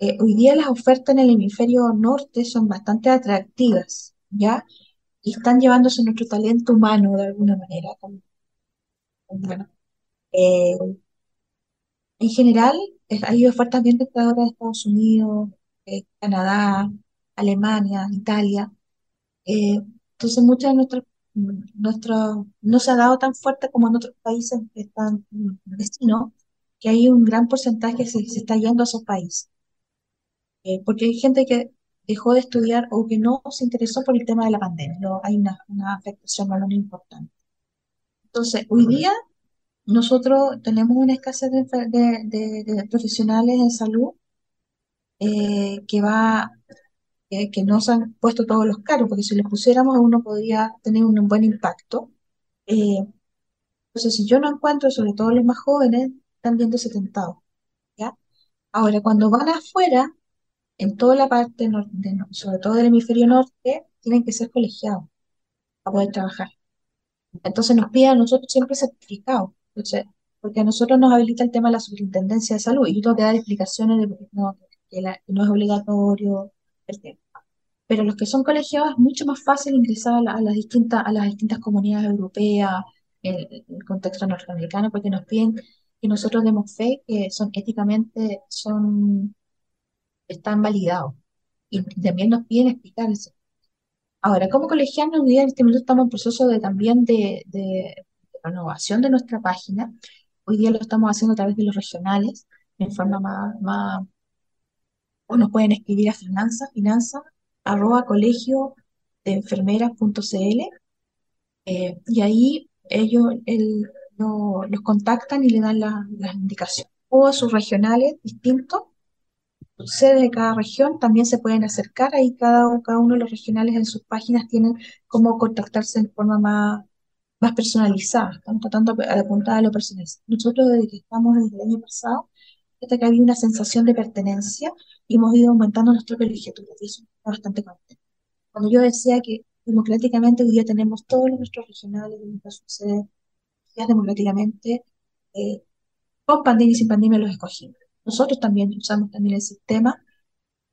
Eh, hoy día las ofertas en el hemisferio norte son bastante atractivas, ¿ya? Y están llevándose nuestro talento humano de alguna manera. Bueno, eh, en general, hay ofertas bien tentadoras de Estados Unidos, eh, Canadá, Alemania, Italia. entonces, muchas de nuestras nuestro, no se ha dado tan fuerte como en otros países que están vecinos, que hay un gran porcentaje que se, está yendo a esos países. Eh, porque hay gente que dejó de estudiar o que no se interesó por el tema de la pandemia. No, hay una, una afectación muy importante. Entonces, hoy día nosotros tenemos una escasez de, de, profesionales en salud eh, que va que no se han puesto todos los cargos, porque si los pusiéramos uno podría tener un, buen impacto. Eh, entonces, si yo no encuentro, sobre todo los más jóvenes, están viendo ese tentado. ¿ya? Ahora, cuando van afuera, en toda la parte, norte, sobre todo del hemisferio norte, tienen que ser colegiados para poder trabajar. Entonces nos piden a nosotros siempre certificados. Entonces, porque a nosotros nos habilita el tema de la superintendencia de salud y yo tengo que dar explicaciones de que no, que no es obligatorio, pero los que son colegiados es mucho más fácil ingresar a, las, distintas, a las distintas comunidades europeas, en, el contexto norteamericano, porque nos piden que nosotros demos fe que son éticamente, son, están validados. Y también nos piden explicar eso. Ahora, como colegianos, hoy día en este momento estamos en proceso de, también de, de, renovación de nuestra página. Hoy día lo estamos haciendo a través de los regionales, en forma más, más o nos pueden escribir a finanzas, finanzas, arroba colegio de enfermeras.cl eh, y ahí ellos los contactan y le dan las indicaciones. O a sus regionales distintos, sedes de cada región también se pueden acercar, ahí cada, cada uno de los regionales en sus páginas tienen cómo contactarse de forma más, más personalizada, están tratando de apuntar a lo personal. Nosotros desde que estamos desde el año pasado, hasta que había una sensación de pertenencia y hemos ido aumentando nuestra colegiatura y eso está bastante contento. Cuando yo decía que democráticamente hoy día tenemos todos nuestros regionales, de sucede democráticamente, eh, con pandemia y sin pandemia los escogimos. Nosotros también usamos también el sistema,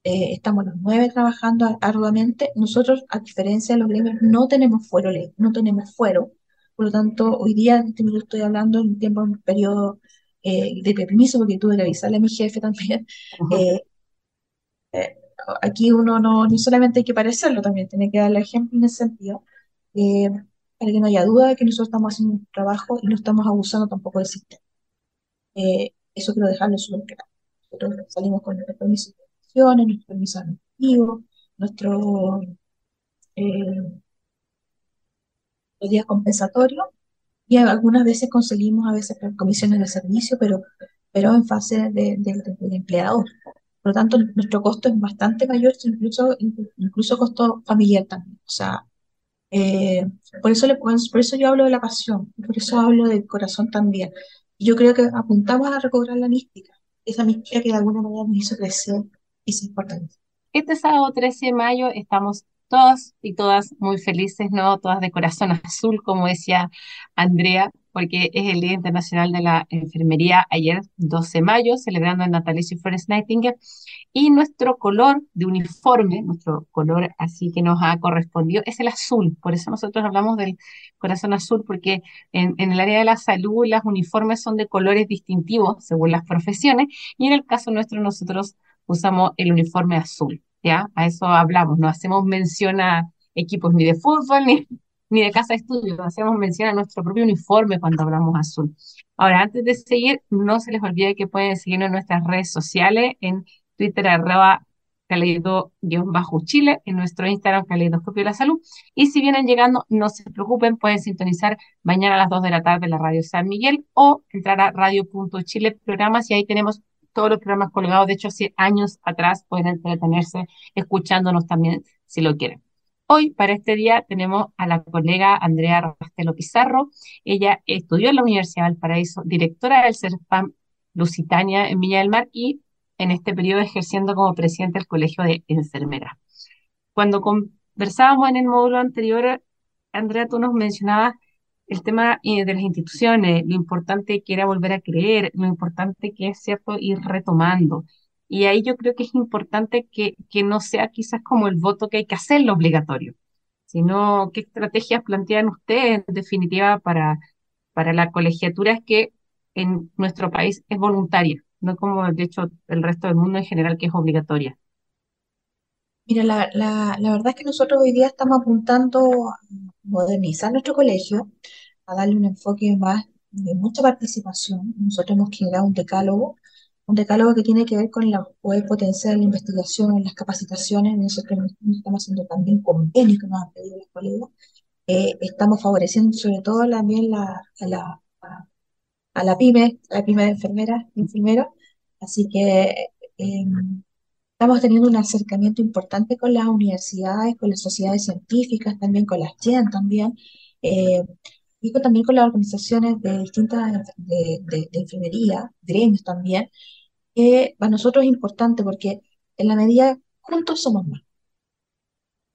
eh, estamos los nueve trabajando arduamente. Nosotros, a diferencia de los gremios, no tenemos fuero no tenemos fuero. Por lo tanto, hoy día, en este minuto estoy hablando en un tiempo, en un periodo eh, de permiso, porque tuve que avisarle a mi jefe también. Eh, eh, aquí uno no, no solamente hay que parecerlo, también tiene que darle ejemplo en ese sentido, para que no haya duda de que nosotros estamos haciendo un trabajo y no estamos abusando tampoco del sistema. eso quiero dejarlo súper claro. Nosotros salimos con nuestro permiso de acciones, nuestro permiso administrativo, nuestro los días compensatorios, y algunas veces conseguimos a veces comisiones de servicio, pero, pero en fase del empleador. Por lo tanto, nuestro costo es bastante mayor, incluso, incluso costo familiar también. O sea, eh, por, eso le, por eso yo hablo de la pasión, por eso hablo del corazón también. Yo creo que apuntamos a recobrar la mística, esa mística que de alguna manera nos hizo crecer y es importante. Este sábado 13 de mayo estamos todas y todas muy felices, ¿no? Todas de corazón azul, como decía Andrea, porque es el Día Internacional de la Enfermería ayer, 12 de mayo, celebrando el natalicio Florence Nightingale, y nuestro color de uniforme, nuestro color así que nos ha correspondido, es el azul. Por eso nosotros hablamos del corazón azul, porque en, en el área de la salud las uniformes son de colores distintivos según las profesiones, y en el caso nuestro nosotros usamos el uniforme azul. ¿Ya? A eso hablamos, no hacemos mención a equipos ni de fútbol ni, ni de casa de estudio, hacemos mención a nuestro propio uniforme cuando hablamos azul. Ahora, antes de seguir, no se les olvide que pueden seguirnos en nuestras redes sociales, en Twitter arroba Caleido-Chile, en nuestro Instagram Caleidoscopio de la Salud. Y si vienen llegando, no se preocupen, pueden sintonizar mañana a las 2 de la tarde la radio San Miguel o entrar a radio.chile programas y ahí tenemos todos los programas colgados. De hecho, hace años atrás pueden entretenerse escuchándonos también si lo quieren. Hoy, para este día, tenemos a la colega Andrea Rastelo Pizarro. Ella estudió en la Universidad de Valparaíso, directora del CERFAM Lusitania en Villa del Mar y en este periodo ejerciendo como presidente del Colegio de Enfermeras. Cuando conversábamos en el módulo anterior, Andrea, tú nos mencionabas el tema eh, de las instituciones, lo importante que era volver a creer, lo importante que es, ¿cierto?, ir retomando. Y ahí yo creo que es importante que, que no sea quizás como el voto que hay que hacerlo obligatorio, sino qué estrategias plantean ustedes en definitiva para, para la colegiatura es que en nuestro país es voluntaria, no como de hecho el resto del mundo en general que es obligatoria. Mira, la, la, la verdad es que nosotros hoy día estamos apuntando a modernizar nuestro colegio, a darle un enfoque más de mucha participación. Nosotros hemos generado un decálogo, un decálogo que tiene que ver con la, poder potenciar la investigación, las capacitaciones, en eso que estamos haciendo también convenios que nos han pedido los colegas. Eh, estamos favoreciendo sobre todo también la, la, a la PYME, a la PYME de enfermeras enfermeros. Así que eh, estamos teniendo un acercamiento importante con las universidades, con las sociedades científicas, también con las GEN también, eh, y también con las organizaciones de distintas de, de, de, enfermería, gremios también, que para nosotros es importante porque en la medida juntos somos más.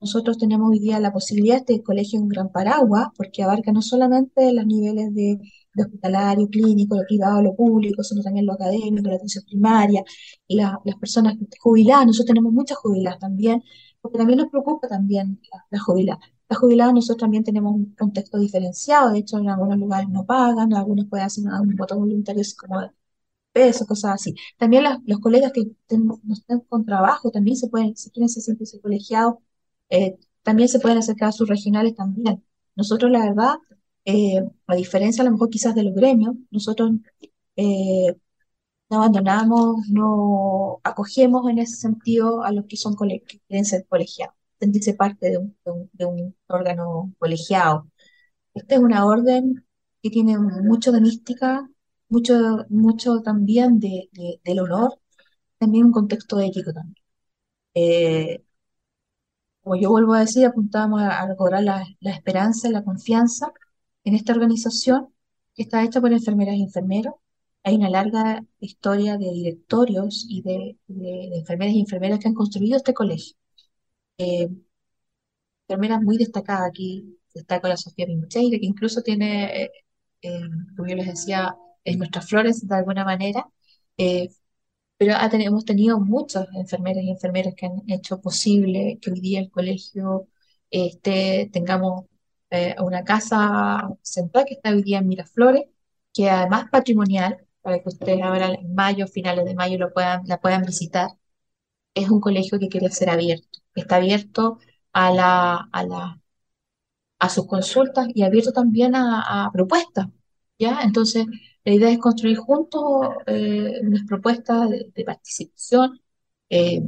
Nosotros tenemos hoy día la posibilidad, de este colegio un gran paraguas, porque abarca no solamente los niveles de lo hospitalario, clínico, lo privado, lo público, sino también lo académico, la atención primaria, la, las personas jubiladas, nosotros tenemos muchas jubiladas también, porque también nos preocupa también la, la jubilada. Las jubiladas nosotros también tenemos un contexto diferenciado, de hecho en algunos lugares no pagan, algunos pueden hacer un voto voluntario como de cosas así. También los colegas que no están con trabajo también se pueden, si quieren se sienten colegiados, eh, también se pueden acercar a sus regionales también. Nosotros la verdad eh, a diferencia a lo mejor quizás de los gremios, nosotros eh, no abandonamos, no acogemos en ese sentido a los que son quieren ser colegiados, sentirse parte de un, de un, órgano colegiado. Esta es una orden que tiene mucho de mística, mucho, mucho también de, del honor, también un contexto ético también. Eh, como yo vuelvo a decir, apuntamos a, a la, la esperanza, la confianza en esta organización, que está hecha por enfermeras y enfermeros, hay una larga historia de directorios y de, enfermeras y enfermeras que han construido este colegio. Eh, enfermeras muy destacadas aquí, destaca la Sofía Pincheira, que incluso tiene, eh, eh, como yo les decía, es nuestra Flores de alguna manera, pero hemos tenido muchas enfermeras y enfermeros que han hecho posible que hoy día el colegio este, tengamos eh, una casa central que está hoy día en Miraflores, que además patrimonial, para que ustedes ahora en mayo, finales de mayo, lo puedan, la puedan visitar. Es un colegio que quiere ser abierto, está abierto a, la, a, la, a sus consultas y abierto también a, propuestas. ¿ya? Entonces, la idea es construir juntos eh, unas propuestas de, participación. Eh,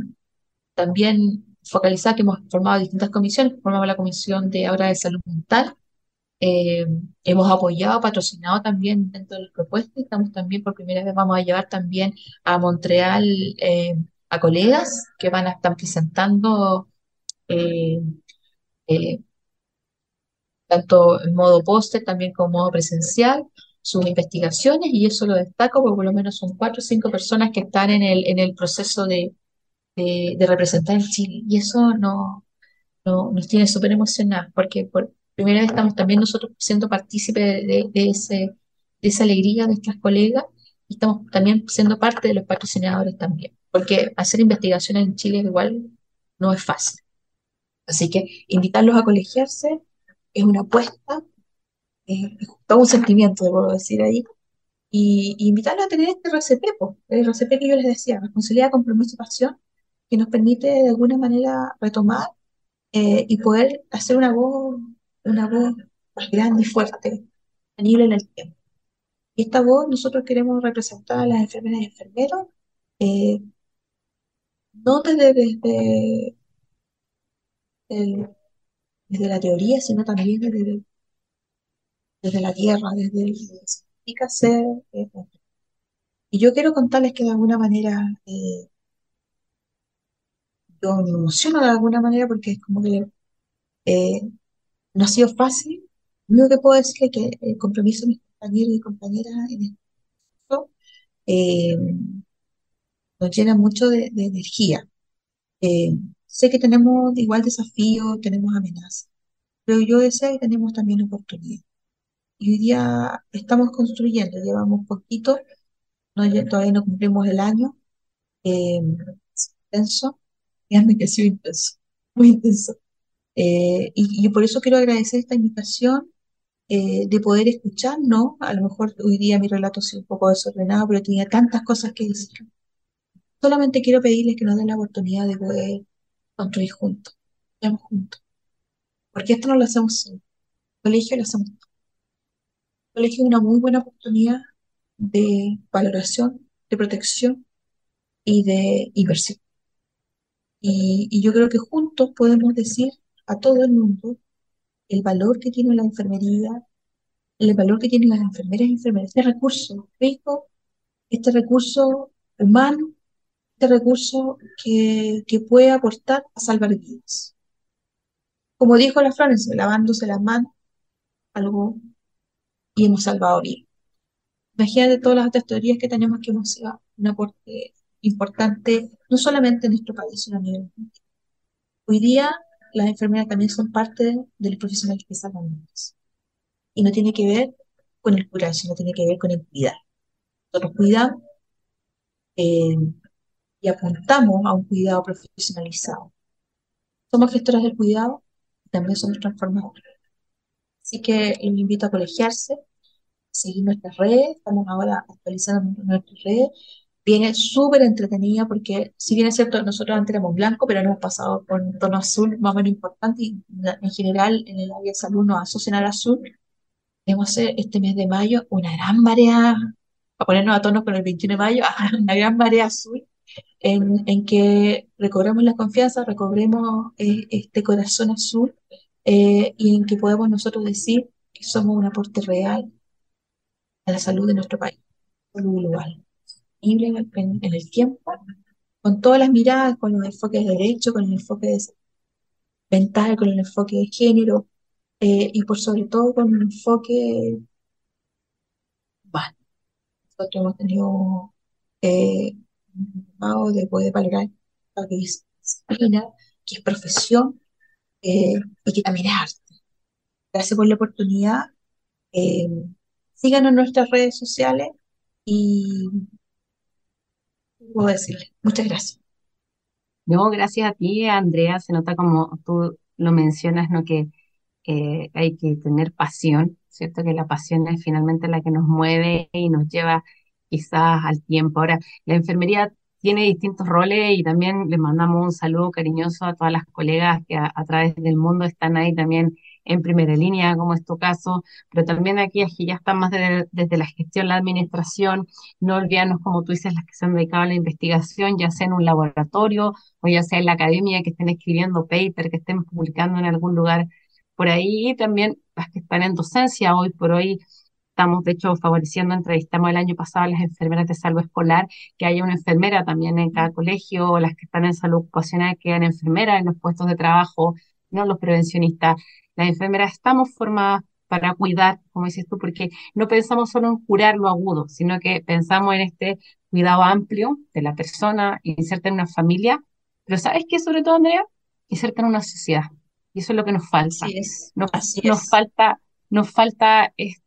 también focalizar que hemos formado distintas comisiones, formamos la comisión de ahora de salud mental, eh, hemos apoyado, patrocinado también dentro de las propuestas, estamos también por primera vez vamos a llevar también a Montreal eh, a colegas que van a estar presentando eh, tanto en modo póster también como modo presencial sus investigaciones. Y eso lo destaco porque por lo menos son cuatro o cinco personas que están en el, en el proceso de, de, representar en Chile. Y eso no, nos tiene súper emocionados, porque por primera vez estamos también nosotros siendo partícipes de, ese, de esa alegría de nuestras colegas y estamos también siendo parte de los patrocinadores también, porque hacer investigaciones en Chile igual no es fácil. Así que invitarlos a colegiarse es una apuesta, es todo un sentimiento, debo decir ahí, y, invitarlos a tener este RCP, el RCP que yo les decía, responsabilidad, compromiso y pasión, que nos permite de alguna manera retomar eh, y poder hacer una voz, una voz más grande y fuerte, tenible en el tiempo. Y esta voz nosotros queremos representar a las enfermeras y enfermeros, eh, no desde, desde, el- desde la teoría, sino también desde, desde la tierra, desde lo que significa ser. eh, y yo quiero contarles que de alguna manera eh, yo me emociono de alguna manera porque es como que eh, no ha sido fácil. Lo único que puedo decirle es que el compromiso de mis compañeros y compañeras en esto eh, nos llena mucho de, energía. Eh, sé que tenemos igual desafíos, tenemos amenazas, pero yo sé que tenemos también oportunidades. Y hoy día estamos construyendo, llevamos poquito, no, todavía no cumplimos el año, eh, intenso, díganme que ha sido intenso, muy intenso. Eh, y, por eso quiero agradecer esta invitación eh, de poder escuchar, ¿no? A lo mejor hoy día mi relato ha sido un poco desordenado, pero tenía tantas cosas que decir. Solamente quiero pedirles que nos den la oportunidad de poder construir juntos, vayamos juntos, porque esto no lo hacemos solo, colegio lo hacemos todos. Colegio es una muy buena oportunidad de valoración, de protección y de inversión. Y, yo creo que juntos podemos decir a todo el mundo el valor que tiene la enfermería, el valor que tienen las enfermeras y enfermeras, este recurso rico, este recurso humano, este recurso que, que puede aportar a salvar vidas. Como dijo la Florence, lavándose las manos, algo, y hemos salvado vidas. Imagínate todas las otras teorías que tenemos que hemos sido un aporte importante, no solamente en nuestro país, sino a nivel mundial. Hoy día las enfermeras también son parte de los profesionales que salvan vidas. Y no tiene que ver con el curar, sino tiene que ver con el cuidar. Nosotros cuidamos eh, y apuntamos a un cuidado profesionalizado. Somos gestoras del cuidado y también somos transformadores. Así que los invito a colegiarse, seguir nuestras redes, estamos ahora actualizando nuestras redes. Viene súper entretenida porque, si bien es cierto, nosotros antes éramos blancos, pero hemos pasado con tono azul más o menos importante y en general en el área de salud nos asocian al azul. A hacer este mes de mayo una gran marea, para ponernos a tono con el 21 de mayo, una gran marea azul en, en que recobremos la confianza, recobremos eh, este corazón azul eh, y en que podemos nosotros decir que somos un aporte real a la salud de nuestro país, salud global, sostenible en el, tiempo, con todas las miradas, con los enfoques de derecho, con el enfoque de mental, con el enfoque de género eh, y por sobre todo con un enfoque humano. Nosotros hemos tenido eh, un de poder valorar lo que es disciplina, que es profesión eh, y que también es arte. Gracias por la oportunidad. eh, síganos en nuestras redes sociales y ¿qué puedo decirles? Muchas gracias. No, gracias a ti, Andrea. Se nota como tú lo mencionas, ¿no? Que eh, hay que tener pasión, ¿cierto? Que la pasión es finalmente la que nos mueve y nos lleva quizás al tiempo. Ahora, la enfermería tiene distintos roles y también les mandamos un saludo cariñoso a todas las colegas que a, a través del mundo están ahí también en primera línea, como es tu caso, pero también aquellas que ya están más de- desde la gestión, la administración, no olvidarnos, como tú dices, las que se han dedicado a la investigación, ya sea en un laboratorio o ya sea en la academia, que estén escribiendo paper, que estén publicando en algún lugar por ahí y también las que están en docencia hoy por hoy. Estamos, de hecho, favoreciendo, entrevistamos el año pasado a las enfermeras de salud escolar, que haya una enfermera también en cada colegio, o las que están en salud ocupacional, que hayan enfermeras en los puestos de trabajo, no los prevencionistas. Las enfermeras estamos formadas para cuidar, como dices tú, porque no pensamos solo en curar lo agudo, sino que pensamos en este cuidado amplio de la persona, inserta en una familia, pero ¿sabes qué? Sobre todo, Andrea, inserta en una sociedad. Y eso es lo que nos falta. Así es, Nos, así nos es. falta, nos falta es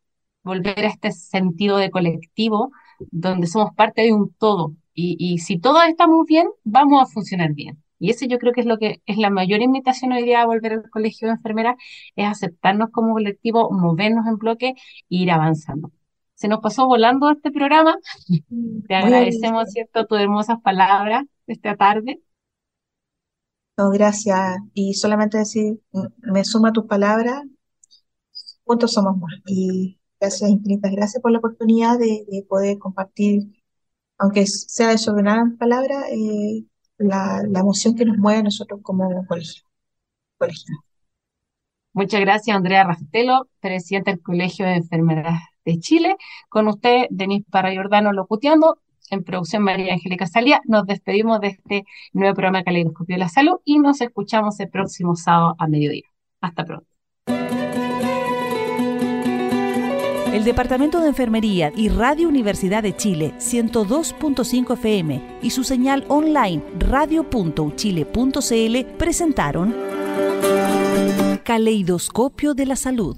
volver a este sentido de colectivo donde somos parte de un todo. Y, y si todos estamos bien, vamos a funcionar bien. Y ese yo creo que es lo que es la mayor invitación hoy día a volver al colegio de enfermeras, es aceptarnos como colectivo, movernos en bloque e ir avanzando. Se nos pasó volando este programa. Te Muy agradecemos. ¿cierto?, tus hermosas palabras esta tarde. No, gracias. Y solamente decir, m- me suma tus palabras, juntos somos más. Y gracias, infinitas gracias por la oportunidad de, de poder compartir, aunque sea desordenada en palabras, eh, la, emoción que nos mueve a nosotros como colegio. colegio. Muchas gracias, Andrea Rastelo, presidenta del Colegio de Enfermeras de Chile. Con usted, Denis Parra Jordano, locuteando. En producción, María Angélica Salía. Nos despedimos de este nuevo programa Caleidoscopio de la Salud y nos escuchamos el próximo sábado a mediodía. Hasta pronto. El Departamento de Enfermería y Radio Universidad de Chile 102.5 FM y su señal online radio.uchile.cl presentaron Caleidoscopio de la Salud.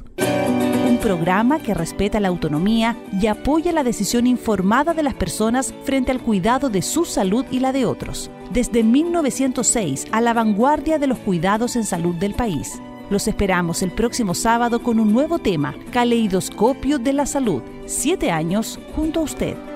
Un programa que respeta la autonomía y apoya la decisión informada de las personas frente al cuidado de su salud y la de otros. Desde 1906 a la vanguardia de los cuidados en salud del país. Los esperamos el próximo sábado con un nuevo tema, Caleidoscopio de la Salud. Siete años junto a usted.